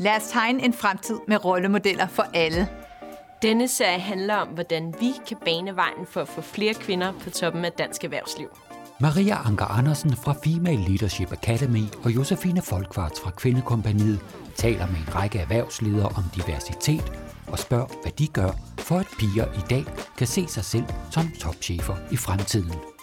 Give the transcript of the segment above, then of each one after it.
Lad os tegne en fremtid med rollemodeller for alle. Denne serie handler om, hvordan vi kan bane vejen for at få flere kvinder på toppen af dansk erhvervsliv. Maria Anker Andersen fra Female Leadership Academy og Josefine Folkvarts fra Kvindekompaniet taler med en række erhvervsledere om diversitet og spørger, hvad de gør, for at piger i dag kan se sig selv som topchefer i fremtiden.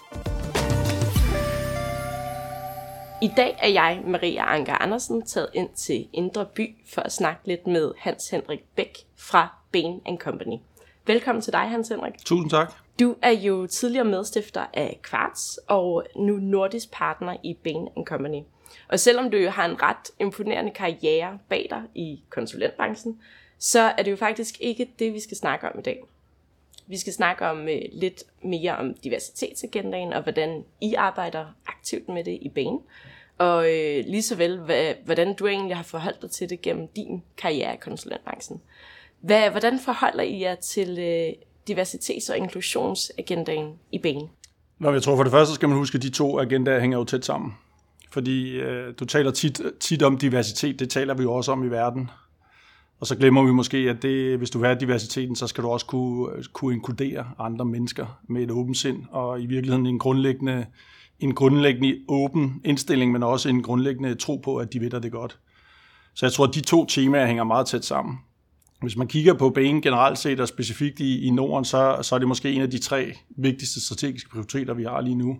I dag er jeg, Maria Anker Andersen, taget ind til Indre By for at snakke lidt med Hans Henrik Bæk fra Bain Company. Velkommen til dig, Hans Henrik. Tusind tak. Du er jo tidligere medstifter af Quartz og nu nordisk partner i Bain Company. Og selvom du jo har en ret imponerende karriere bag dig i konsulentbranchen, så er det jo faktisk ikke det, vi skal snakke om i dag. Vi skal snakke om øh, lidt mere om diversitetsagendaen og hvordan I arbejder aktivt med det i banen. Og øh, lige så vel, hvad, hvordan du egentlig har forholdt dig til det gennem din karriere i konsulentbranchen. Hvad, hvordan forholder I jer til øh, diversitets- og inklusionsagendaen i banen? Nå, jeg tror for det første skal man huske, at de to agendaer hænger jo tæt sammen. Fordi øh, du taler tit, tit om diversitet, det taler vi jo også om i verden. Og så glemmer vi måske, at det, hvis du vil have diversiteten, så skal du også kunne, øh, kunne inkludere andre mennesker med et åbent sind, og i virkeligheden en grundlæggende, en grundlæggende åben indstilling, men også en grundlæggende tro på, at de ved det godt. Så jeg tror, at de to temaer hænger meget tæt sammen. Hvis man kigger på banen generelt set, og specifikt i, i Norden, så, så er det måske en af de tre vigtigste strategiske prioriteter, vi har lige nu.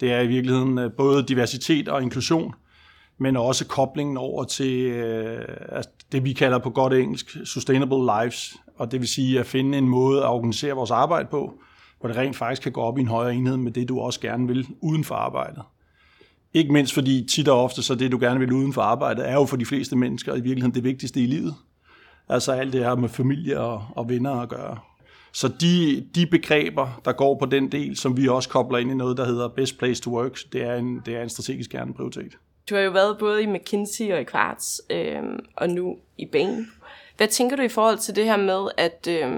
Det er i virkeligheden øh, både diversitet og inklusion, men også koblingen over til øh, det, vi kalder på godt engelsk sustainable lives, og det vil sige at finde en måde at organisere vores arbejde på, hvor det rent faktisk kan gå op i en højere enhed med det, du også gerne vil uden for arbejdet. Ikke mindst fordi tit og ofte, så det du gerne vil uden for arbejdet, er jo for de fleste mennesker i virkeligheden det vigtigste i livet. Altså alt det her med familie og, og venner at gøre. Så de, de begreber, der går på den del, som vi også kobler ind i noget, der hedder best place to work, det er en, det er en strategisk kerneprioritet. Du har jo været både i McKinsey og i Quartz, øh, og nu i Bain. Hvad tænker du i forhold til det her med, at øh,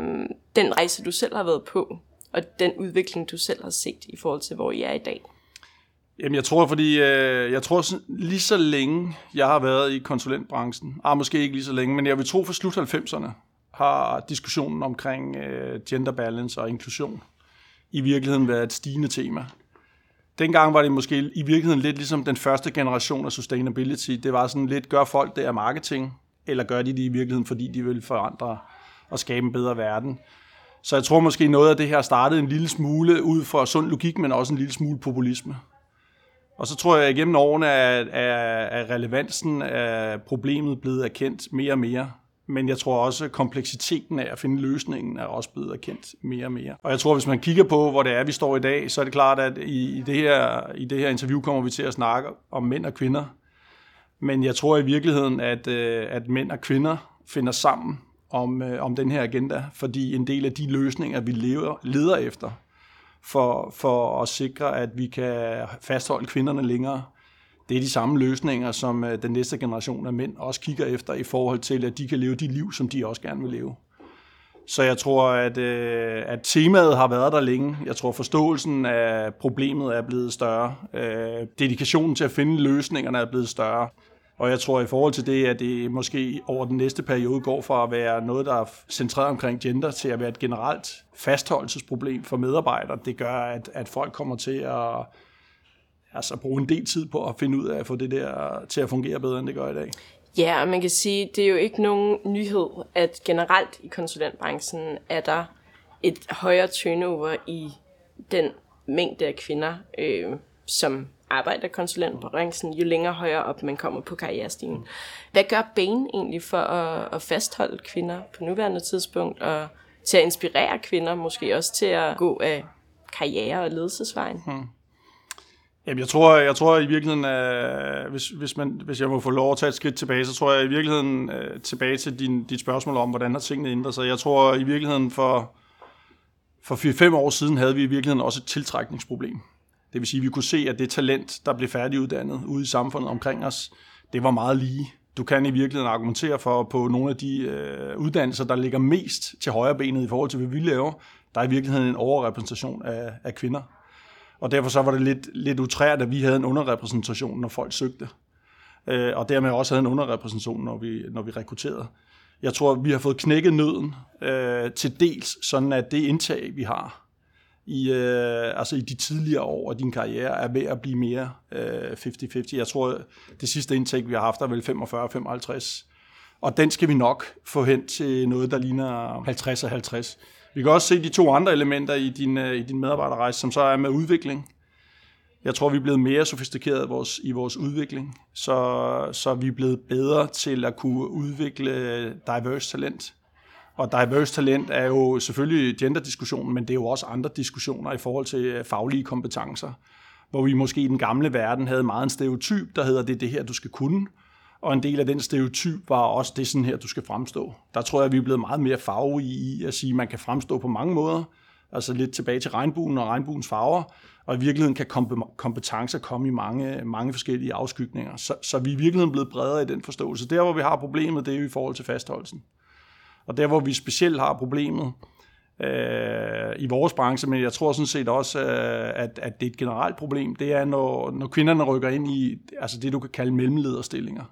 den rejse, du selv har været på, og den udvikling, du selv har set i forhold til, hvor I er i dag? Jamen, jeg tror, fordi øh, jeg tror lige så længe, jeg har været i konsulentbranchen, ah, måske ikke lige så længe, men jeg vil tro for slut 90'erne, har diskussionen omkring øh, gender balance og inklusion i virkeligheden været et stigende tema. Dengang var det måske i virkeligheden lidt ligesom den første generation af sustainability. Det var sådan lidt, gør folk det af marketing, eller gør de det i virkeligheden, fordi de vil forandre og skabe en bedre verden. Så jeg tror måske noget af det her startede en lille smule ud fra sund logik, men også en lille smule populisme. Og så tror jeg, at gennem årene er, er, er relevansen af problemet blevet erkendt mere og mere men jeg tror også, at kompleksiteten af at finde løsningen er også blevet erkendt mere og mere. Og jeg tror, hvis man kigger på, hvor det er, vi står i dag, så er det klart, at i det her, i det her interview kommer vi til at snakke om mænd og kvinder. Men jeg tror i virkeligheden, at, øh, at mænd og kvinder finder sammen om, øh, om den her agenda, fordi en del af de løsninger, vi lever, leder efter, for, for at sikre, at vi kan fastholde kvinderne længere, det er de samme løsninger, som øh, den næste generation af mænd også kigger efter i forhold til, at de kan leve de liv, som de også gerne vil leve. Så jeg tror, at, øh, at temaet har været der længe. Jeg tror, forståelsen af problemet er blevet større. Øh, dedikationen til at finde løsningerne er blevet større. Og jeg tror i forhold til det, at det måske over den næste periode går fra at være noget, der er centreret omkring gender, til at være et generelt fastholdelsesproblem for medarbejdere. Det gør, at, at folk kommer til at altså bruge en del tid på at finde ud af at få det der til at fungere bedre, end det gør i dag. Ja, og man kan sige, det er jo ikke nogen nyhed, at generelt i konsulentbranchen er der et højere turnover i den mængde af kvinder, øh, som arbejder konsulentbranchen, jo længere højere op man kommer på karrierestigen. Hvad gør Bain egentlig for at, at fastholde kvinder på nuværende tidspunkt, og til at inspirere kvinder, måske også til at gå af karriere- og ledelsesvejen? Hmm. Jamen, jeg tror, jeg tror i virkeligheden, øh, hvis, hvis, man, hvis jeg må få lov at tage et skridt tilbage, så tror jeg i virkeligheden øh, tilbage til din, dit spørgsmål om, hvordan har tingene ændret sig. Jeg tror i virkeligheden for, for 4-5 år siden havde vi i virkeligheden også et tiltrækningsproblem. Det vil sige, at vi kunne se, at det talent, der blev færdiguddannet ude i samfundet omkring os, det var meget lige. Du kan i virkeligheden argumentere for, på nogle af de øh, uddannelser, der ligger mest til højre benet i forhold til, hvad vi laver, der er i virkeligheden en overrepræsentation af, af kvinder og derfor så var det lidt, lidt utrært, at vi havde en underrepræsentation, når folk søgte. øh, og dermed også havde en underrepræsentation, når vi, når vi rekrutterede. Jeg tror, vi har fået knækket nøden øh, til dels, sådan at det indtag, vi har i, øh, altså i de tidligere år af din karriere, er ved at blive mere øh, 50-50. Jeg tror, det sidste indtag, vi har haft, er vel 45-55. Og den skal vi nok få hen til noget, der ligner 50 og 50. Vi kan også se de to andre elementer i din, øh, i din medarbejderrejse, som så er med udvikling. Jeg tror, vi er blevet mere sofistikeret i vores, i vores udvikling, så, så vi er blevet bedre til at kunne udvikle diverse talent. Og diverse talent er jo selvfølgelig genderdiskussionen, men det er jo også andre diskussioner i forhold til øh, faglige kompetencer, hvor vi måske i den gamle verden havde meget en stereotyp, der hedder, det er det her, du skal kunne, og en del af den stereotyp var også, det er sådan her, du skal fremstå. Der tror jeg, vi er blevet meget mere farverige i at sige, at man kan fremstå på mange måder, altså lidt tilbage til regnbuen og regnbuens farver, og i virkeligheden kan kompetencer komme i mange, mange forskellige afskygninger. Så, så vi er i virkeligheden blevet bredere i den forståelse. Der, hvor vi har problemet, det er jo i forhold til fastholdelsen. Og der, hvor vi specielt har problemet øh, i vores branche, men jeg tror sådan set også, øh, at, at det er et generelt problem, det er, når, når kvinderne rykker ind i altså det, du kan kalde mellemlederstillinger.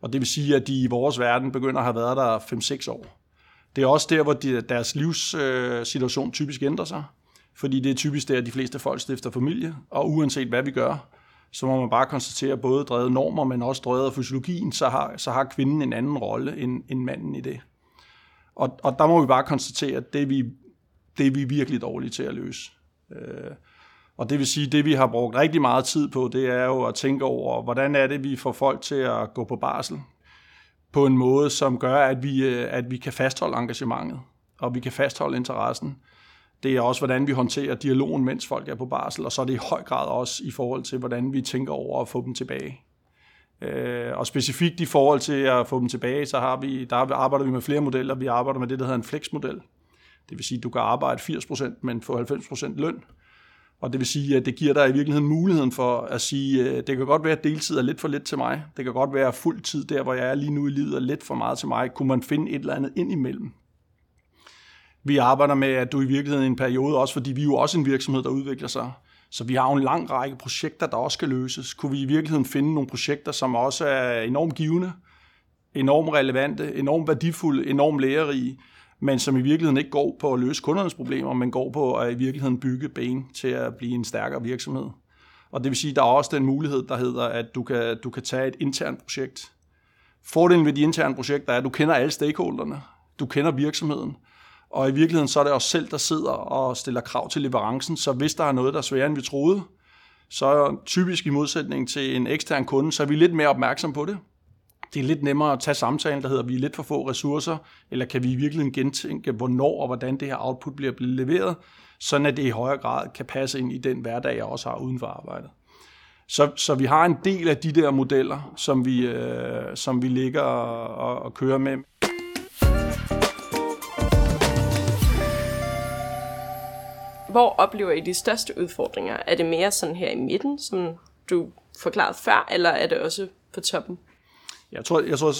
Og det vil sige, at de i vores verden begynder at have været der 5-6 år. Det er også der, hvor de, deres livssituation typisk ændrer sig, fordi det er typisk der, at de fleste folk stifter familie, og uanset hvad vi gør, så må man bare konstatere, at både drevet normer, men også drevet af fysiologien, så har, så har kvinden en anden rolle end, end manden i det. Og, og der må vi bare konstatere, at det er vi, det er vi virkelig dårlige til at løse. Øh, og det vil sige, at det vi har brugt rigtig meget tid på, det er jo at tænke over, hvordan er det, vi får folk til at gå på barsel på en måde, som gør, at vi, øh, at vi kan fastholde engagementet, og vi kan fastholde interessen. Det er også, hvordan vi håndterer dialogen, mens folk er på barsel, og så er det i høj grad også i forhold til, hvordan vi tænker over at få dem tilbage. Øh, og specifikt i forhold til at få dem tilbage, så har vi, der arbejder vi med flere modeller. Vi arbejder med det, der hedder en flexmodel. Det vil sige, at du kan arbejde 80%, men få 90% løn. Og det vil sige, at det giver dig i virkeligheden muligheden for at sige, at det kan godt være, at deltid er lidt for lidt til mig. Det kan godt være, at fuld tid der, hvor jeg er lige nu i livet, er lidt for meget til mig. Kunne man finde et eller andet ind imellem? Vi arbejder med, at du i virkeligheden i en periode, også fordi vi er jo også en virksomhed, der udvikler sig, så vi har jo en lang række projekter, der også skal løses. Kunne vi i virkeligheden finde nogle projekter, som også er enormt givende, enormt relevante, enormt værdifulde, enormt lærerige, men som i virkeligheden ikke går på at løse kundernes problemer, men går på at i virkeligheden bygge ben til at blive en stærkere virksomhed. Og det vil sige, at der er også den mulighed, der hedder, at du kan, du kan tage et internt projekt. Fordelen ved de interne projekter er, at du kender alle stakeholderne. Du kender virksomheden. Og i virkeligheden så er det os selv, der sidder og stiller krav til leverancen. Så hvis der er noget, der er sværere, end vi troede, så typisk i modsætning til en ekstern kunde, så er vi lidt mere opmærksom på det det er lidt nemmere at tage samtalen, der hedder, vi er lidt for få ressourcer, eller kan vi i virkeligheden gentænke, hvornår og hvordan det her output bliver leveret, sådan at det i højere grad kan passe ind i den hverdag, jeg også har uden for arbejdet. Så, så vi har en del af de der modeller, som vi, øh, som vi ligger og, og, og kører med. Hvor oplever I de største udfordringer? Er det mere sådan her i midten, som du forklarede før, eller er det også på toppen? Jeg tror, jeg tror,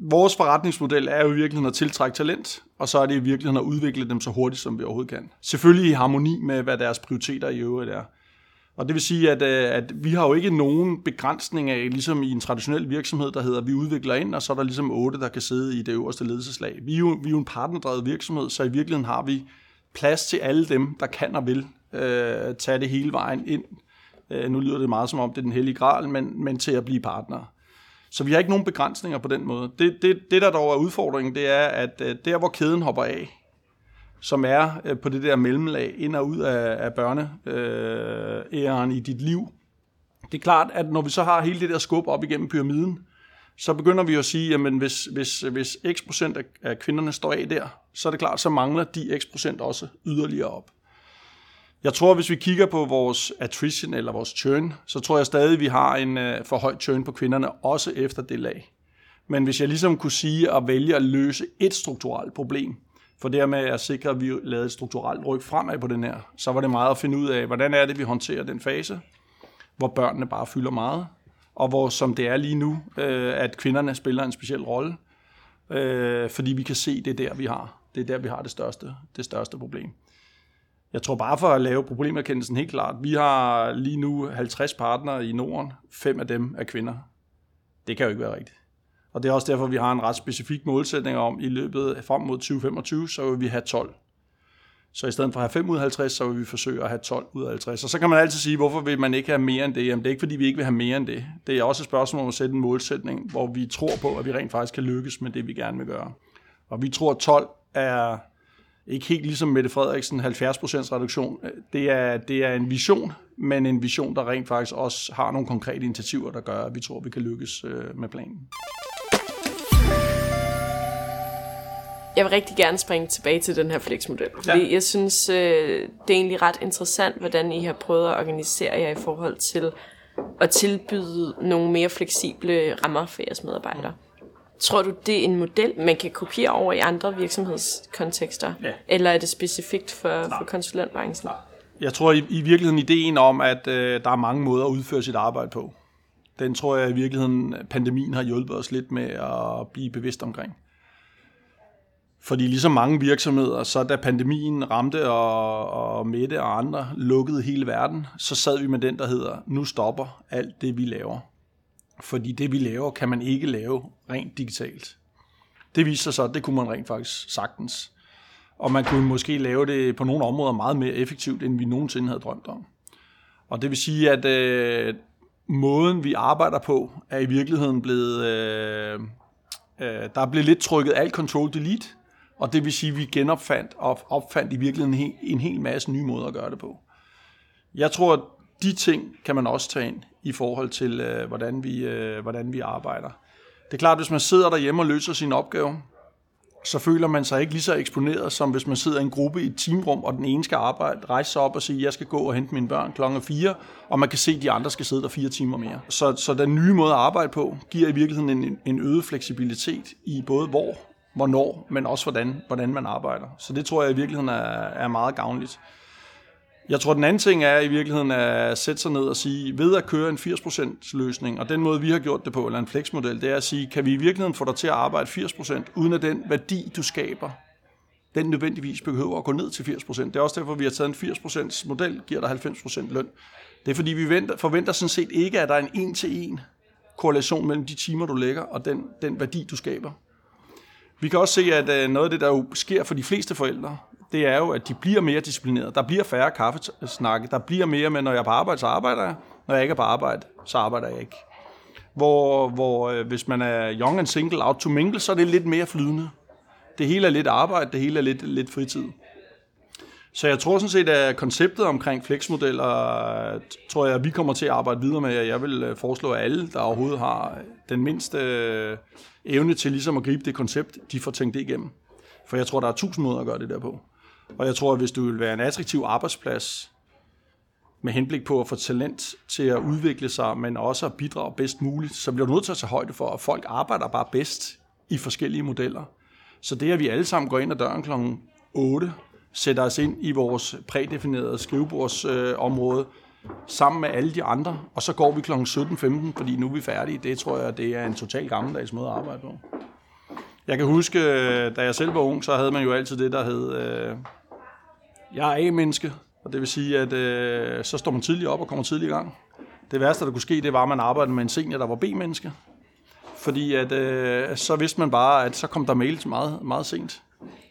vores forretningsmodel er jo i virkeligheden at tiltrække talent, og så er det i virkeligheden at udvikle dem så hurtigt, som vi overhovedet kan. Selvfølgelig i harmoni med, hvad deres prioriteter i øvrigt er. Og det vil sige, at, øh, at vi har jo ikke nogen begrænsning af, ligesom i en traditionel virksomhed, der hedder, at vi udvikler ind, og så er der ligesom otte, der kan sidde i det øverste ledelseslag. Vi er jo, vi er jo en partnerdrevet virksomhed, så i virkeligheden har vi plads til alle dem, der kan og vil øh, tage det hele vejen ind. Øh, nu lyder det meget som om, det er den hellige gral, men, men til at blive partner. Så vi har ikke nogen begrænsninger på den måde. Det, det, det der dog er udfordringen, det er, at øh, der hvor kæden hopper af, som er øh, på det der mellemlag ind og ud af, af børneæren øh, i dit liv, det er klart, at når vi så har hele det der skub op igennem pyramiden, så begynder vi at sige, at hvis, hvis, hvis x procent af kvinderne står af der, så er det klart, så mangler de x procent også yderligere op. Jeg tror, hvis vi kigger på vores attrition eller vores churn, så tror jeg stadig, vi har en øh, for høj churn på kvinderne, også efter det lag. Men hvis jeg ligesom kunne sige at vælge at løse et strukturelt problem, for dermed at sikre, at vi lavede et strukturelt ryg fremad på den her, så var det meget at finde ud af, hvordan er det, vi håndterer den fase, hvor børnene bare fylder meget, og hvor, som det er lige nu, øh, at kvinderne spiller en speciel rolle, øh, fordi vi kan se, det er der, vi har. Det er der, vi har det største, det største problem. Jeg tror bare for at lave problemerkendelsen helt klart. Vi har lige nu 50 partnere i Norden. Fem af dem er kvinder. Det kan jo ikke være rigtigt. Og det er også derfor, vi har en ret specifik målsætning om, i løbet frem mod 2025, så vil vi have 12. Så i stedet for at have 5 ud af 50, så vil vi forsøge at have 12 ud af 50. Og så kan man altid sige, hvorfor vil man ikke have mere end det? Jamen det er ikke, fordi vi ikke vil have mere end det. Det er også et spørgsmål om at sætte en målsætning, hvor vi tror på, at vi rent faktisk kan lykkes med det, vi gerne vil gøre. Og vi tror, at 12 er ikke helt ligesom Mette Frederiksen, 70% reduktion. Det er, det er en vision, men en vision, der rent faktisk også har nogle konkrete initiativer, der gør, at vi tror, at vi kan lykkes øh, med planen. Jeg vil rigtig gerne springe tilbage til den her flexmodel, fordi ja. jeg synes, øh, det er egentlig ret interessant, hvordan I har prøvet at organisere jer i forhold til at tilbyde nogle mere fleksible rammer for jeres medarbejdere. Tror du, det er en model, man kan kopiere over i andre virksomhedskontekster? Ja. Eller er det specifikt for, for konsulentbranchen? Jeg tror i, i virkeligheden ideen om, at øh, der er mange måder at udføre sit arbejde på. Den tror jeg i virkeligheden, pandemien har hjulpet os lidt med at blive bevidst omkring. Fordi ligesom mange virksomheder, så da pandemien ramte, og, og Mette og andre lukkede hele verden, så sad vi med den, der hedder, nu stopper alt det, vi laver. Fordi det, vi laver, kan man ikke lave rent digitalt. Det viser sig så, at det kunne man rent faktisk sagtens. Og man kunne måske lave det på nogle områder meget mere effektivt, end vi nogensinde havde drømt om. Og det vil sige, at øh, måden, vi arbejder på, er i virkeligheden blevet... Øh, øh, der er blevet lidt trykket alt control delete og det vil sige, at vi genopfandt og opfandt i virkeligheden en hel, en hel masse nye måder at gøre det på. Jeg tror, at de ting kan man også tage ind i forhold til, øh, hvordan, vi, øh, hvordan vi arbejder. Det er klart, at hvis man sidder derhjemme og løser sin opgave, så føler man sig ikke lige så eksponeret, som hvis man sidder i en gruppe i et teamrum, og den ene skal arbejde, rejse sig op og sige, jeg skal gå og hente mine børn klokken 4, og man kan se, at de andre skal sidde der fire timer mere. Så, så den nye måde at arbejde på, giver i virkeligheden en, en øget fleksibilitet i både hvor hvornår, men også hvordan, hvordan man arbejder. Så det tror jeg i virkeligheden er, er meget gavnligt. Jeg tror, den anden ting er i virkeligheden at sætte sig ned og sige, ved at køre en 80% løsning, og den måde, vi har gjort det på, eller en flexmodel, det er at sige, kan vi i virkeligheden få dig til at arbejde 80%, uden at den værdi, du skaber, den nødvendigvis behøver at gå ned til 80%. Det er også derfor, vi har taget en 80% model, giver dig 90% løn. Det er fordi, vi venter, forventer sådan set ikke, at der er en en-til-en korrelation mellem de timer, du lægger, og den, den værdi, du skaber. Vi kan også se, at øh, noget af det, der jo sker for de fleste forældre, det er jo, at de bliver mere disciplineret. Der bliver færre kaffesnakke. Der bliver mere med, når jeg er på arbejde, så arbejder jeg. Når jeg ikke er på arbejde, så arbejder jeg ikke. Hvor, hvor øh, hvis man er young and single, out to mingle, så er det lidt mere flydende. Det hele er lidt arbejde, det hele er lidt, lidt fritid. Så jeg tror sådan set, at konceptet omkring flexmodeller, tror jeg, at vi kommer til at arbejde videre med. Jeg vil øh, foreslå, at alle, der overhovedet har den mindste øh, evne til ligesom at gribe det koncept, de får tænkt det igennem. For jeg tror, der er tusind måder at gøre det der på. Og jeg tror, at hvis du vil være en attraktiv arbejdsplads, med henblik på at få talent til at udvikle sig, men også at bidrage bedst muligt, så bliver du nødt til at tage højde for, at folk arbejder bare bedst i forskellige modeller. Så det, at vi alle sammen går ind ad døren kl. 8 sætter os ind i vores prædefinerede skrivebordsområde øh, sammen med alle de andre, og så går vi kl. 17.15, fordi nu er vi færdige. Det tror jeg, det er en total gammeldags måde at arbejde på. Jeg kan huske, øh, da jeg selv var ung, så havde man jo altid det, der hed, øh, jeg er A-menneske, og det vil sige, at øh, så står man tidligt op og kommer tidligt i gang. Det værste, der kunne ske, det var, at man arbejdede med en senior, der var B-menneske. Fordi at, øh, så vidste man bare, at så kom der mails meget, meget sent.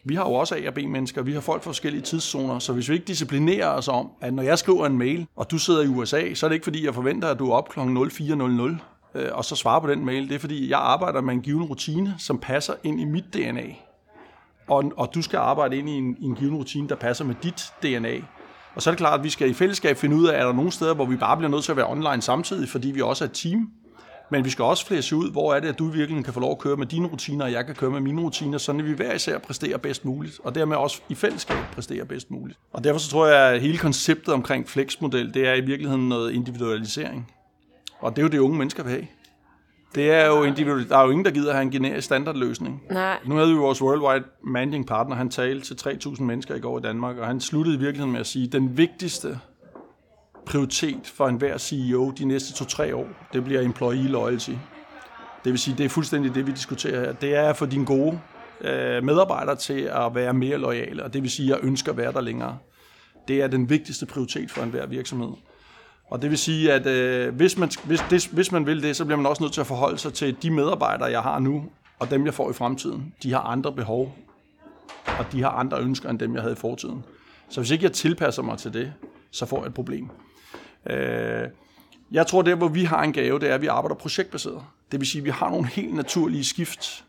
Vi har jo også A- og B-mennesker, vi har folk fra forskellige tidszoner, så hvis vi ikke disciplinerer os om, at når jeg skriver en mail, og du sidder i USA, så er det ikke fordi, jeg forventer, at du er op kl. 04.00 øh, og så svarer på den mail. Det er fordi, jeg arbejder med en given rutine, som passer ind i mit DNA. Og, og du skal arbejde ind i en, i en given rutine, der passer med dit DNA. Og så er det klart, at vi skal i fællesskab finde ud af, er der nogle steder, hvor vi bare bliver nødt til at være online samtidig, fordi vi også er et team, men vi skal også flæse ud, hvor er det, at du virkelig kan få lov at køre med dine rutiner, og jeg kan køre med mine rutiner, så vi hver især præsterer bedst muligt, og dermed også i fællesskab præsterer bedst muligt. Og derfor så tror jeg, at hele konceptet omkring flexmodel, det er i virkeligheden noget individualisering. Og det er jo det, unge mennesker vil have. Det er jo individuelt. Der er jo ingen, der gider have en generisk standardløsning. Nej. Nu havde vi vores Worldwide Managing Partner, han talte til 3.000 mennesker i går i Danmark, og han sluttede i virkeligheden med at sige, at den vigtigste prioritet for enhver CEO de næste to-tre år, det bliver employee loyalty. Det vil sige, det er fuldstændig det, vi diskuterer her. Det er at få dine gode øh, medarbejdere til at være mere lojale, og det vil sige, at jeg ønsker at være der længere. Det er den vigtigste prioritet for enhver virksomhed. Og det vil sige, at øh, hvis, man, hvis, det, hvis man vil det, så bliver man også nødt til at forholde sig til de medarbejdere, jeg har nu, og dem, jeg får i fremtiden. De har andre behov, og de har andre ønsker, end dem, jeg havde i fortiden. Så hvis ikke jeg tilpasser mig til det, så får jeg et problem. Øh, jeg tror, det hvor vi har en gave, det er, at vi arbejder projektbaseret. Det vil sige, at vi har nogle helt naturlige skift.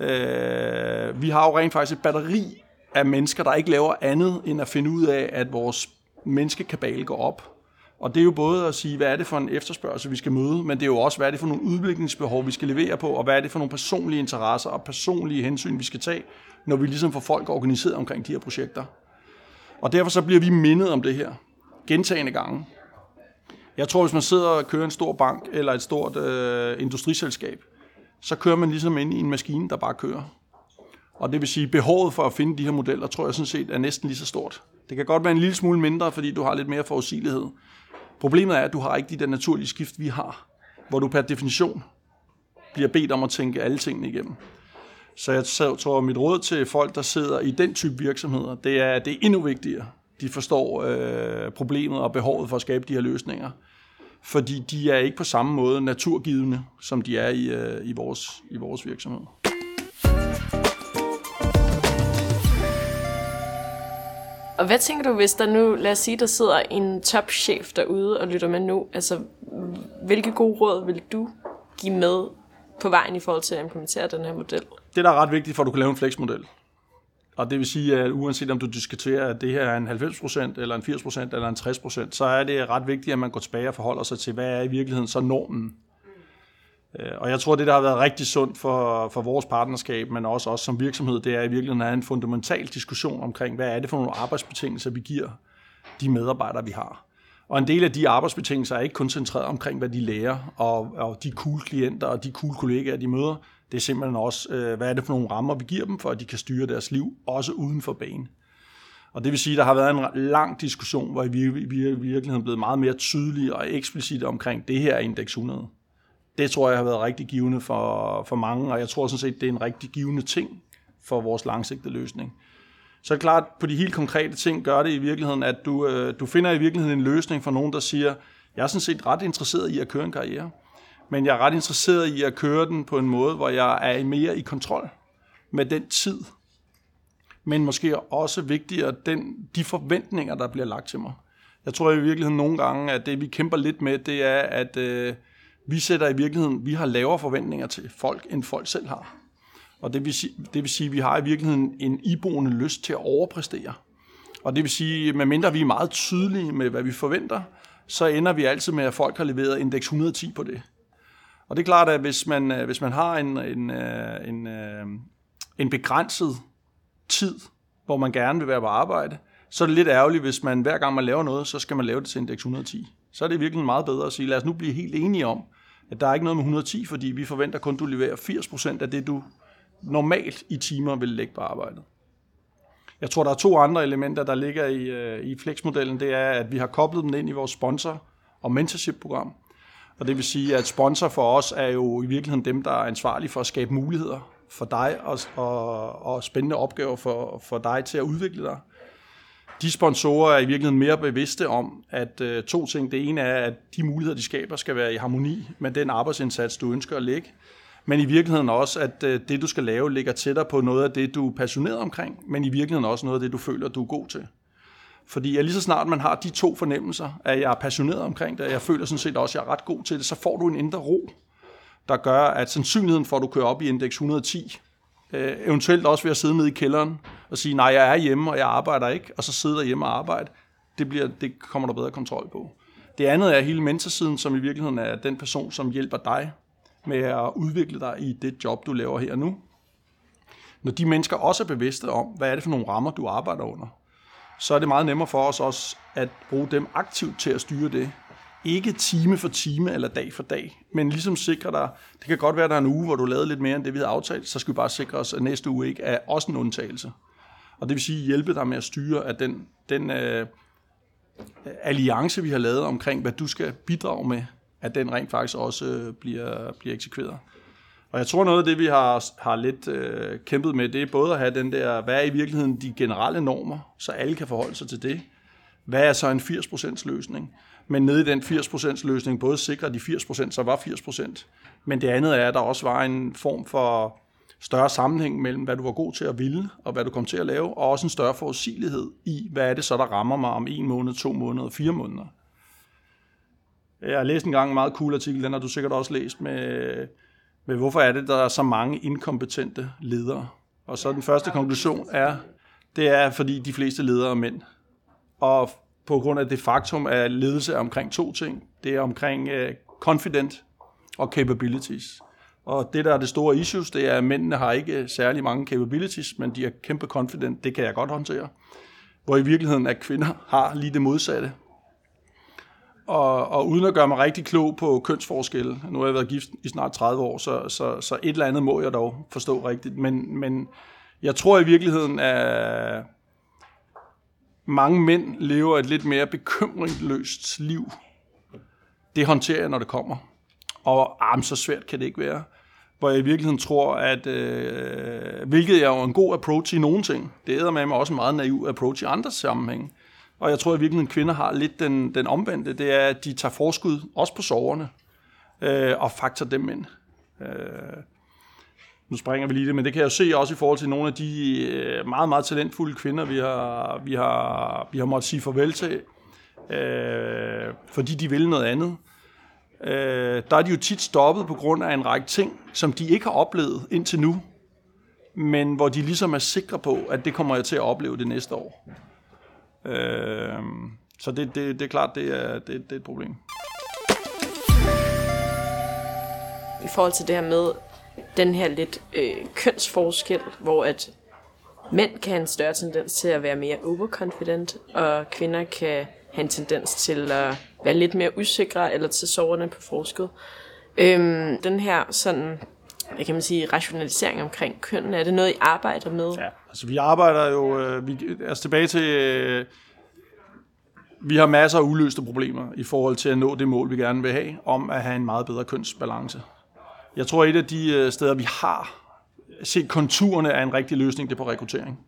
Øh, vi har jo rent faktisk et batteri af mennesker, der ikke laver andet, end at finde ud af, at vores menneskekabale går op. Og det er jo både at sige, hvad er det for en efterspørgsel, vi skal møde, men det er jo også, hvad er det for nogle udviklingsbehov, vi skal levere på, og hvad er det for nogle personlige interesser og personlige hensyn, vi skal tage, når vi ligesom får folk organiseret omkring de her projekter. Og derfor så bliver vi mindet om det her gentagende gange. Jeg tror, hvis man sidder og kører en stor bank eller et stort øh, industriselskab, så kører man ligesom ind i en maskine, der bare kører. Og det vil sige, behovet for at finde de her modeller, tror jeg sådan set er næsten lige så stort. Det kan godt være en lille smule mindre, fordi du har lidt mere forudsigelighed. Problemet er, at du har ikke de der naturlige skift, vi har, hvor du per definition bliver bedt om at tænke alle tingene igennem. Så jeg tror, at mit råd til folk, der sidder i den type virksomheder, det er, at det er endnu vigtigere. De forstår øh, problemet og behovet for at skabe de her løsninger. Fordi de er ikke på samme måde naturgivende, som de er i, øh, i, vores, i vores virksomhed. Og hvad tænker du, hvis der nu, lad os sige, der sidder en topchef derude og lytter med nu, altså hvilke gode råd vil du give med på vejen i forhold til at implementere den her model? Det, der er ret vigtigt for, at du kan lave en flexmodel, og det vil sige, at uanset om du diskuterer, at det her er en 90% eller en 80% eller en 60%, så er det ret vigtigt, at man går tilbage og forholder sig til, hvad er i virkeligheden så normen. Øh, og jeg tror, det, der har været rigtig sundt for, for vores partnerskab, men også os som virksomhed, det er i virkeligheden er en fundamental diskussion omkring, hvad er det for nogle arbejdsbetingelser, vi giver de medarbejdere, vi har. Og en del af de arbejdsbetingelser er ikke koncentreret omkring, hvad de lærer, og, og de cool klienter og de cool kollegaer, de møder. Det er simpelthen også, øh, hvad er det for nogle rammer, vi giver dem, for at de kan styre deres liv, også uden for banen. Og det vil sige, at der har været en lang diskussion, hvor vi i virkeligheden er blevet meget mere tydelige og eksplicite omkring, det her er indeks 100 det tror jeg har været rigtig givende for, for mange, og jeg tror sådan set, det er en rigtig givende ting for vores langsigtede løsning. Så er det klart, på de helt konkrete ting gør det i virkeligheden, at du, øh, du finder i virkeligheden en løsning for nogen, der siger, jeg er sådan set ret interesseret i at køre en karriere, men jeg er ret interesseret i at køre den på en måde, hvor jeg er mere i kontrol med den tid, men måske også vigtigere, den, de forventninger, der bliver lagt til mig. Jeg tror i virkeligheden nogle gange, at det vi kæmper lidt med, det er, at øh, vi sætter i virkeligheden, vi har lavere forventninger til folk, end folk selv har. Og det vil, sige, det vil sige, at vi har i virkeligheden en iboende lyst til at overpræstere. Og det vil sige, at medmindre vi er meget tydelige med, hvad vi forventer, så ender vi altid med, at folk har leveret indeks 110 på det. Og det er klart, at hvis man, øh, hvis man har en, en, øh, en, øh, en begrænset tid, hvor man gerne vil være på arbejde, så er det lidt ærgerligt, hvis man hver gang man laver noget, så skal man lave det til indeks 110 så er det virkelig meget bedre at sige, lad os nu blive helt enige om, at der er ikke noget med 110, fordi vi forventer kun, at du leverer 80% af det, du normalt i timer vil lægge på arbejdet. Jeg tror, der er to andre elementer, der ligger i, øh, i Flex-modellen. Det er, at vi har koblet dem ind i vores sponsor- og mentorship-program. Og det vil sige, at sponsor for os er jo i virkeligheden dem, der er ansvarlige for at skabe muligheder for dig og, og, og spændende opgaver for, for dig til at udvikle dig de sponsorer er i virkeligheden mere bevidste om, at øh, to ting. Det ene er, at de muligheder, de skaber, skal være i harmoni med den arbejdsindsats, du ønsker at lægge. Men i virkeligheden også, at øh, det, du skal lave, ligger tættere på noget af det, du er passioneret omkring, men i virkeligheden også noget af det, du føler, du er god til. Fordi at lige så snart man har de to fornemmelser, at jeg er passioneret omkring det, og jeg føler sådan set også, at jeg er ret god til det, så får du en indre ro, der gør, at sandsynligheden for, at du kører op i indeks 110, Øh, eventuelt også ved at sidde nede i kælderen og sige, nej, jeg er hjemme, og jeg arbejder ikke, og så sidde derhjemme og arbejde. Det, bliver, det kommer der bedre kontrol på. Det andet er hele mentorsiden, som i virkeligheden er den person, som hjælper dig med at udvikle dig i det job, du laver her nu. Når de mennesker også er bevidste om, hvad er det for nogle rammer, du arbejder under, så er det meget nemmere for os også at bruge dem aktivt til at styre det, ikke time for time eller dag for dag, men ligesom sikre dig, det kan godt være, at der er en uge, hvor du lavede lidt mere end det, vi havde aftalt, så skal vi bare sikre os, at næste uge ikke er også en undtagelse. Og det vil sige hjælpe dig med at styre, at den, den øh, alliance, vi har lavet omkring, hvad du skal bidrage med, at den rent faktisk også øh, bliver, bliver eksekveret. Og jeg tror noget af det, vi har, har lidt øh, kæmpet med, det er både at have den der, hvad er i virkeligheden de generelle normer, så alle kan forholde sig til det. Hvad er så en 80% løsning? Men nede i den 80% løsning både sikrer de 80%, så var 80%. Men det andet er, at der også var en form for større sammenhæng mellem, hvad du var god til at ville, og hvad du kom til at lave, og også en større forudsigelighed i, hvad er det så, der rammer mig om en måned, to måneder, fire måneder. Jeg har læst en gang en meget cool artikel, den har du sikkert også læst, med, med hvorfor er det, der er så mange inkompetente ledere. Og så den første konklusion er, det er, fordi de fleste ledere er mænd. Og på grund af det faktum, at ledelse er omkring to ting. Det er omkring uh, confident og capabilities. Og det, der er det store issues, det er, at mændene har ikke øh, særlig mange capabilities, men de er kæmpe confident. Det kan jeg godt håndtere. Hvor i virkeligheden, at kvinder har lige det modsatte. Og, og uden at gøre mig rigtig klog på kønsforskelle, nu har jeg været gift i snart 30 år, så, så, så et eller andet må jeg dog forstå rigtigt. Men, men jeg tror i virkeligheden, at mange mænd lever et lidt mere bekymringsløst liv. Det håndterer jeg, når det kommer. Og ah, så svært kan det ikke være. Hvor jeg i virkeligheden tror, at øh, hvilket er jo en god approach i nogle ting, det æder med mig også en meget naiv approach i andre sammenhænge. Og jeg tror i virkeligheden, at kvinder har lidt den, den omvendte, det er, at de tager forskud, også på soverne, øh, og faktor dem ind. Øh, nu springer vi lige det, men det kan jeg se også i forhold til nogle af de øh, meget, meget talentfulde kvinder, vi har, vi har, vi har måttet sige farvel til, øh, fordi de vil noget andet. Øh, der er de jo tit stoppet på grund af en række ting, som de ikke har oplevet indtil nu, men hvor de ligesom er sikre på, at det kommer jeg til at opleve det næste år. Øh, så det, det, det er klart, det er, det, det er et problem. I forhold til det her med den her lidt øh, kønsforskel, hvor at mænd kan have en større tendens til at være mere overconfident, og kvinder kan have en tendens til at være lidt mere usikre eller til soverne på forskud. Øhm, den her sådan, hvad kan man sige, rationalisering omkring køn, er det noget, I arbejder med? Ja, altså vi arbejder jo, øh, vi, altså tilbage til, øh, vi har masser af uløste problemer i forhold til at nå det mål, vi gerne vil have, om at have en meget bedre kønsbalance. Jeg tror, et af de øh, steder, vi har set konturerne af en rigtig løsning, det er på rekruttering.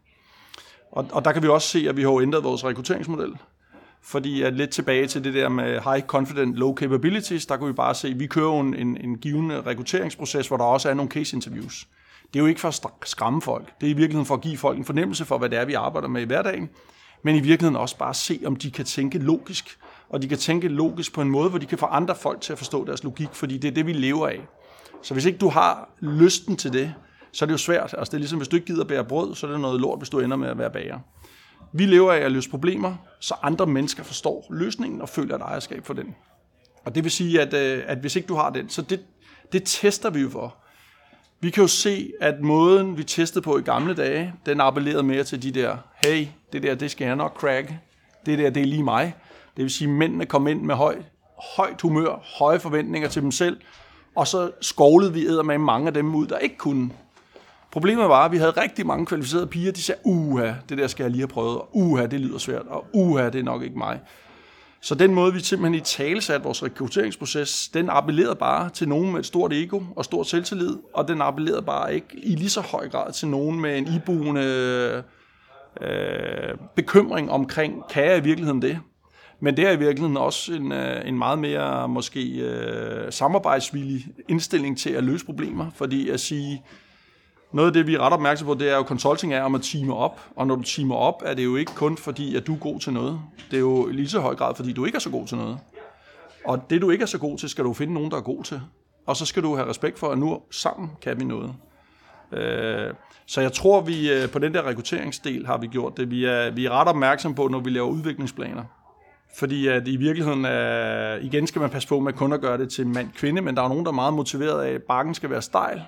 Og, og der kan vi også se, at vi har ændret vores rekrutteringsmodel. Fordi at lidt tilbage til det der med high confident, low capabilities, der kan vi bare se, at vi kører en, en, en givende rekrutteringsproces, hvor der også er nogle case interviews. Det er jo ikke for at skræmme folk. Det er i virkeligheden for at give folk en fornemmelse for, hvad det er, vi arbejder med i hverdagen. Men i virkeligheden også bare se, om de kan tænke logisk. Og de kan tænke logisk på en måde, hvor de kan få andre folk til at forstå deres logik, fordi det er det, vi lever af. Så hvis ikke du har lysten til det, så er det jo svært. Altså det er ligesom, hvis du ikke gider bære brød, så er det noget lort, hvis du ender med at være bager. Vi lever af at løse problemer, så andre mennesker forstår løsningen og føler et ejerskab for den. Og det vil sige, at, øh, at hvis ikke du har den, så det, det tester vi jo for. Vi kan jo se, at måden, vi testede på i gamle dage, den appellerede mere til de der, hey, det der, det skal jeg nok crack. Det der, det er lige mig. Det vil sige, at mændene kom ind med høj, højt humør, høje forventninger til dem selv, og så skovlede vi med mange af dem ud, der ikke kunne. Problemet var, at vi havde rigtig mange kvalificerede piger, de sagde, uha, det der skal jeg lige have prøvet, og uha, det lyder svært, og uha, det er nok ikke mig. Så den måde, vi simpelthen i tale satte vores rekrutteringsproces, den appellerede bare til nogen med et stort ego og stor selvtillid, og den appellerede bare ikke i lige så høj grad til nogen med en iboende øh, bekymring omkring, kan jeg i virkeligheden det? Men det er i virkeligheden også en, øh, en meget mere måske øh, samarbejdsvillig indstilling til at løse problemer, fordi at sige, noget af det, vi er ret opmærksom på, det er jo, consulting er om at time op. Og når du timer op, er det jo ikke kun fordi, at du er god til noget. Det er jo lige så høj grad, fordi du ikke er så god til noget. Og det, du ikke er så god til, skal du finde nogen, der er god til. Og så skal du have respekt for, at nu sammen kan vi noget. Øh, så jeg tror, vi øh, på den der rekrutteringsdel har vi gjort det. Vi er, vi er ret opmærksom på, når vi laver udviklingsplaner. Fordi at i virkeligheden, er, igen skal man passe på med kun at gøre det til mand-kvinde, men der er nogen, der er meget motiveret af, at bakken skal være stejl,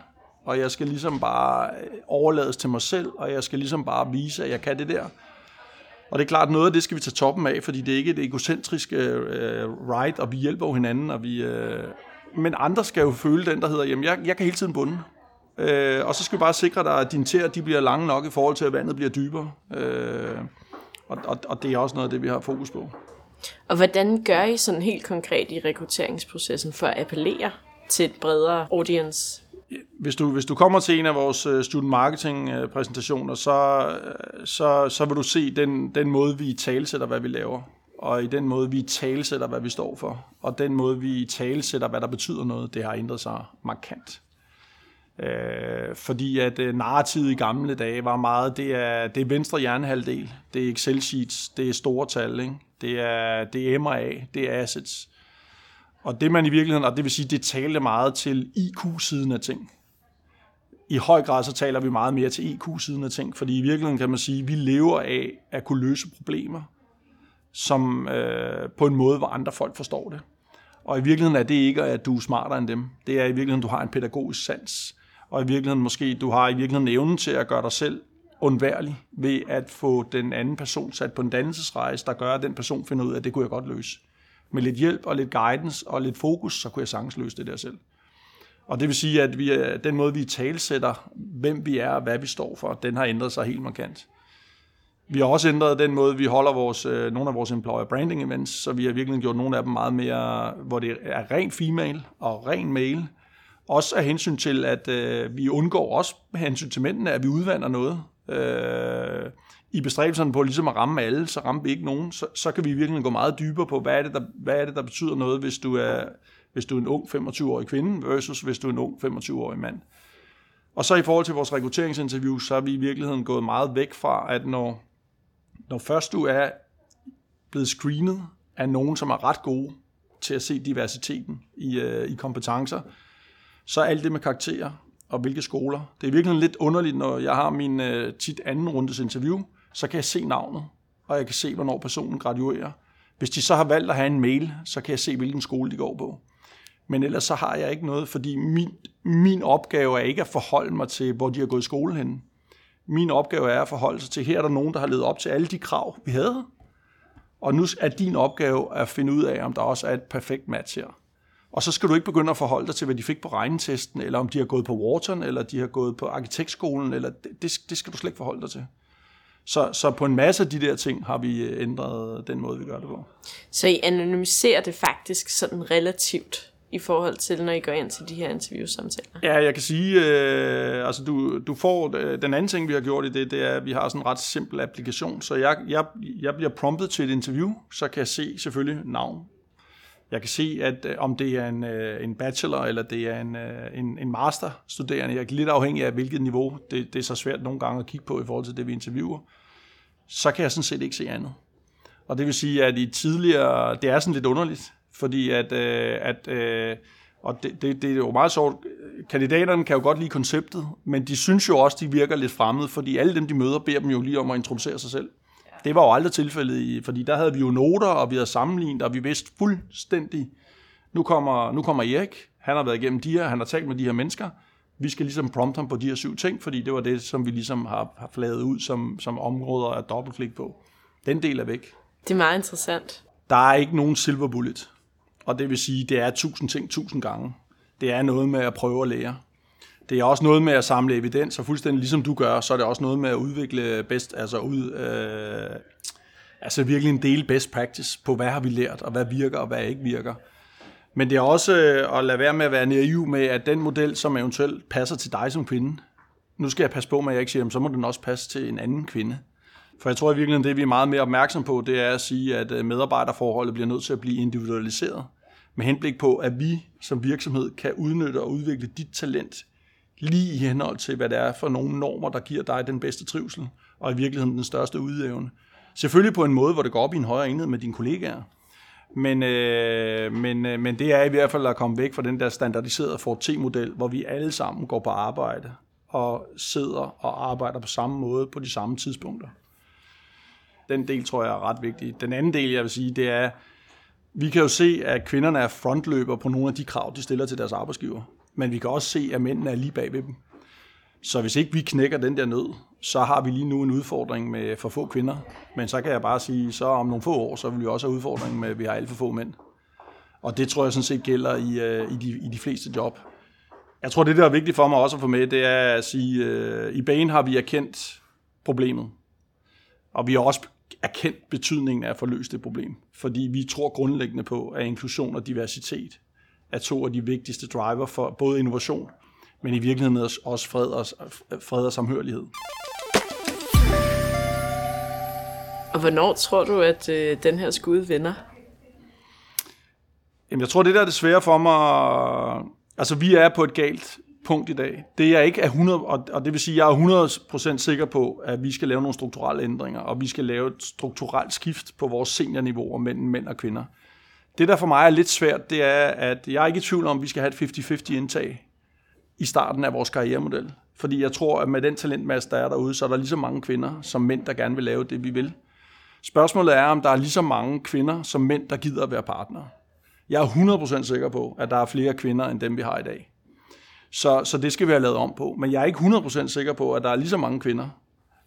og jeg skal ligesom bare øh, overlades til mig selv, og jeg skal ligesom bare vise, at jeg kan det der. Og det er klart, noget af det skal vi tage toppen af, fordi det er ikke et egocentrisk uh, ride, og vi hjælper jo hinanden, og vi, uh, men andre skal jo føle den, der hedder, jamen jeg, jeg kan hele tiden bunde. Øh, og så skal vi bare sikre dig, at dine tæer, de bliver lange nok i forhold til, at vandet bliver dybere. Øh, og, og, og det er også noget af det, vi har fokus på. Og hvordan gør I sådan helt konkret i rekrutteringsprocessen for at appellere til et bredere audience? Hvis du, hvis du kommer til en af vores øh, student marketing øh, præsentationer, så, øh, så, så vil du se den, den måde, vi talsætter, hvad vi laver. og i den måde, vi talesætter, hvad vi står for, og den måde, vi talesætter, hvad der betyder noget, det har ændret sig markant. Øh, fordi at øh, narrativet i gamle dage var meget, det er, det er venstre hjernehalvdel, det er Excel sheets, det er store tal, ikke? Det er, det er MRA, det er assets. Og det man i virkeligheden, og det vil sige, det taler meget til IQ-siden af ting. I høj grad så taler vi meget mere til IQ-siden af ting, fordi i virkeligheden kan man sige, at vi lever af at kunne løse problemer, som øh, på en måde, hvor andre folk forstår det. Og i virkeligheden er det ikke, at du er smartere end dem. Det er i virkeligheden, du har en pædagogisk sans. Og i virkeligheden måske, du har i virkeligheden evnen til at gøre dig selv undværlig ved at få den anden person sat på en dannelsesrejse, der gør, at den person finder ud af, at det kunne jeg godt løse. Med lidt hjælp og lidt guidance og lidt fokus, så kunne jeg sagtens løse det der selv. Og det vil sige, at vi, den måde, vi talsætter, hvem vi er og hvad vi står for, den har ændret sig helt markant. Vi har også ændret den måde, vi holder vores, øh, nogle af vores employer branding events, så vi har virkelig gjort nogle af dem meget mere, hvor det er ren female og ren male. Også af hensyn til, at øh, vi undgår også med hensyn til mændene, at vi udvander noget. Øh, I bestræbelserne på ligesom at ramme alle, så rammer vi ikke nogen. Så, så kan vi virkelig gå meget dybere på, hvad er det, der, hvad er det, der betyder noget, hvis du er, hvis du er en ung 25-årig kvinde, versus hvis du er en ung 25-årig mand. Og så i forhold til vores rekrutteringsinterview, så er vi i virkeligheden gået meget væk fra, at når når først du er blevet screenet af nogen, som er ret gode til at se diversiteten i, øh, i kompetencer, så alt det med karakterer og hvilke skoler. Det er virkelig lidt underligt, når jeg har min øh, tit anden rundes interview, så kan jeg se navnet, og jeg kan se, hvornår personen graduerer. Hvis de så har valgt at have en mail, så kan jeg se, hvilken skole de går på. Men ellers så har jeg ikke noget, fordi min, min opgave er ikke at forholde mig til, hvor de har gået i skole henne. Min opgave er at forholde sig til, her er der nogen, der har levet op til alle de krav, vi havde. Og nu er din opgave at finde ud af, om der også er et perfekt match her. Og så skal du ikke begynde at forholde dig til, hvad de fik på regnetesten, eller om de har gået på Wharton, eller de har gået på arkitektskolen, eller det, det skal du slet ikke forholde dig til. Så, så på en masse af de der ting har vi ændret den måde, vi gør det på. Så I anonymiserer det faktisk sådan relativt i forhold til, når I går ind til de her interviewsamtaler? Ja, jeg kan sige, øh, altså du, du får, øh, den anden ting, vi har gjort i det, det er, at vi har sådan en ret simpel applikation, så jeg, jeg, jeg bliver promptet til et interview, så kan jeg se selvfølgelig navn. Jeg kan se, at øh, om det er en, øh, en bachelor, eller det er en, øh, en, en masterstuderende, jeg er lidt afhængig af, hvilket niveau, det, det er så svært nogle gange at kigge på i forhold til det, vi interviewer, så kan jeg sådan set ikke se andet. Og det vil sige, at i tidligere, det er sådan lidt underligt, fordi at, øh, at øh, og det, det, det er jo meget sjovt, kandidaterne kan jo godt lide konceptet, men de synes jo også, de virker lidt fremmede, fordi alle dem, de møder, beder dem jo lige om at introducere sig selv. Det var jo aldrig tilfældet, i, fordi der havde vi jo noter, og vi havde sammenlignet, og vi vidste fuldstændig, nu kommer, nu kommer Erik, han har været igennem de her, han har talt med de her mennesker, vi skal ligesom prompte ham på de her syv ting, fordi det var det, som vi ligesom har, har flaget ud som, som områder at dobbeltklik på. Den del er væk. Det er meget interessant. Der er ikke nogen silver bullet. Og det vil sige, det er tusind ting tusind gange. Det er noget med at prøve at lære. Det er også noget med at samle evidens, og fuldstændig ligesom du gør, så er det også noget med at udvikle bedst, altså ud, øh, altså virkelig en del best practice på, hvad har vi lært, og hvad virker, og hvad ikke virker. Men det er også øh, at lade være med at være naiv med, at den model, som eventuelt passer til dig som kvinde, nu skal jeg passe på med, at jeg ikke siger, så må den også passe til en anden kvinde. For jeg tror i virkeligheden, det vi er meget mere opmærksom på, det er at sige, at øh, medarbejderforholdet bliver nødt til at blive individualiseret med henblik på, at vi som virksomhed kan udnytte og udvikle dit talent lige i henhold til, hvad det er for nogle normer, der giver dig den bedste trivsel, og i virkeligheden den største udevne. Selvfølgelig på en måde, hvor det går op i en højere enhed med dine kollegaer, men, øh, men, øh, men det er i hvert fald at komme væk fra den der standardiserede Ford T-model, hvor vi alle sammen går på arbejde og sidder og arbejder på samme måde på de samme tidspunkter. Den del tror jeg er ret vigtig. Den anden del, jeg vil sige, det er, vi kan jo se, at kvinderne er frontløber på nogle af de krav, de stiller til deres arbejdsgiver. Men vi kan også se, at mændene er lige bag ved dem. Så hvis ikke vi knækker den der nød, så har vi lige nu en udfordring med for få kvinder. Men så kan jeg bare sige, så om nogle få år, så vil vi også have udfordring med, at vi har alt for få mænd. Og det tror jeg sådan set gælder i, øh, i, de, i de fleste job. Jeg tror, det der er vigtigt for mig også at få med, det er at sige, øh, i Bane har vi erkendt problemet. Og vi har også erkendt betydningen af at få løst det problem. Fordi vi tror grundlæggende på, at inklusion og diversitet er to af de vigtigste driver for både innovation, men i virkeligheden også fred og, fred og samhørighed. Og hvornår tror du, at øh, den her skud vinder? Jamen, jeg tror, det der er det svære for mig... Altså, vi er på et galt punkt i dag. Det er ikke er 100, og det vil sige, at jeg er 100% sikker på, at vi skal lave nogle strukturelle ændringer, og vi skal lave et strukturelt skift på vores seniorniveauer mellem mænd og kvinder. Det, der for mig er lidt svært, det er, at jeg er ikke i tvivl om, at vi skal have et 50-50 indtag i starten af vores karrieremodel. Fordi jeg tror, at med den talentmasse, der er derude, så er der lige så mange kvinder som mænd, der gerne vil lave det, vi vil. Spørgsmålet er, om der er lige så mange kvinder som mænd, der gider at være partner. Jeg er 100% sikker på, at der er flere kvinder, end dem vi har i dag. Så, så det skal vi have lavet om på. Men jeg er ikke 100% sikker på, at der er lige så mange kvinder,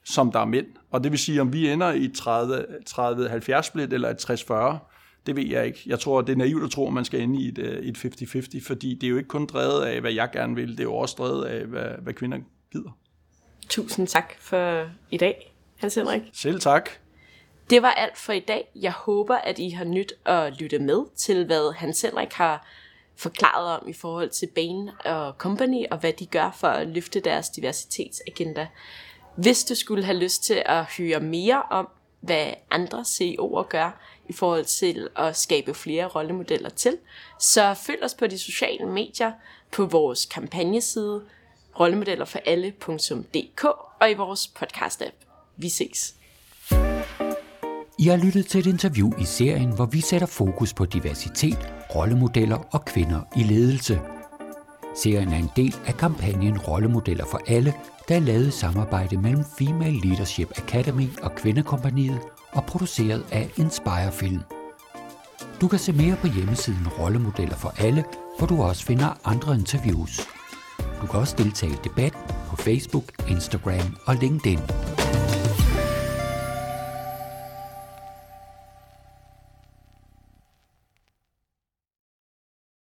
som der er mænd. Og det vil sige, om vi ender i 30-70 split eller et 60-40, det ved jeg ikke. Jeg tror, det er naivt at tro, at man skal ende i et, øh, et 50-50, fordi det er jo ikke kun drevet af, hvad jeg gerne vil, det er jo også drevet af, hvad, hvad kvinder gider. Tusind tak for i dag, Hans Henrik. Selv tak. Det var alt for i dag. Jeg håber, at I har nyt at lytte med til, hvad Hans Henrik har forklaret om i forhold til Bain og Company, og hvad de gør for at løfte deres diversitetsagenda. Hvis du skulle have lyst til at høre mere om, hvad andre CEO'er gør i forhold til at skabe flere rollemodeller til, så følg os på de sociale medier, på vores kampagneside, rollemodellerforalle.dk og i vores podcast-app. Vi ses. I har lyttet til et interview i serien, hvor vi sætter fokus på diversitet, rollemodeller og kvinder i ledelse. Serien er en del af kampagnen Rollemodeller for alle, der er lavet samarbejde mellem Female Leadership Academy og Kvindekompaniet og produceret af Inspire Film. Du kan se mere på hjemmesiden Rollemodeller for alle, hvor du også finder andre interviews. Du kan også deltage i debat på Facebook, Instagram og LinkedIn.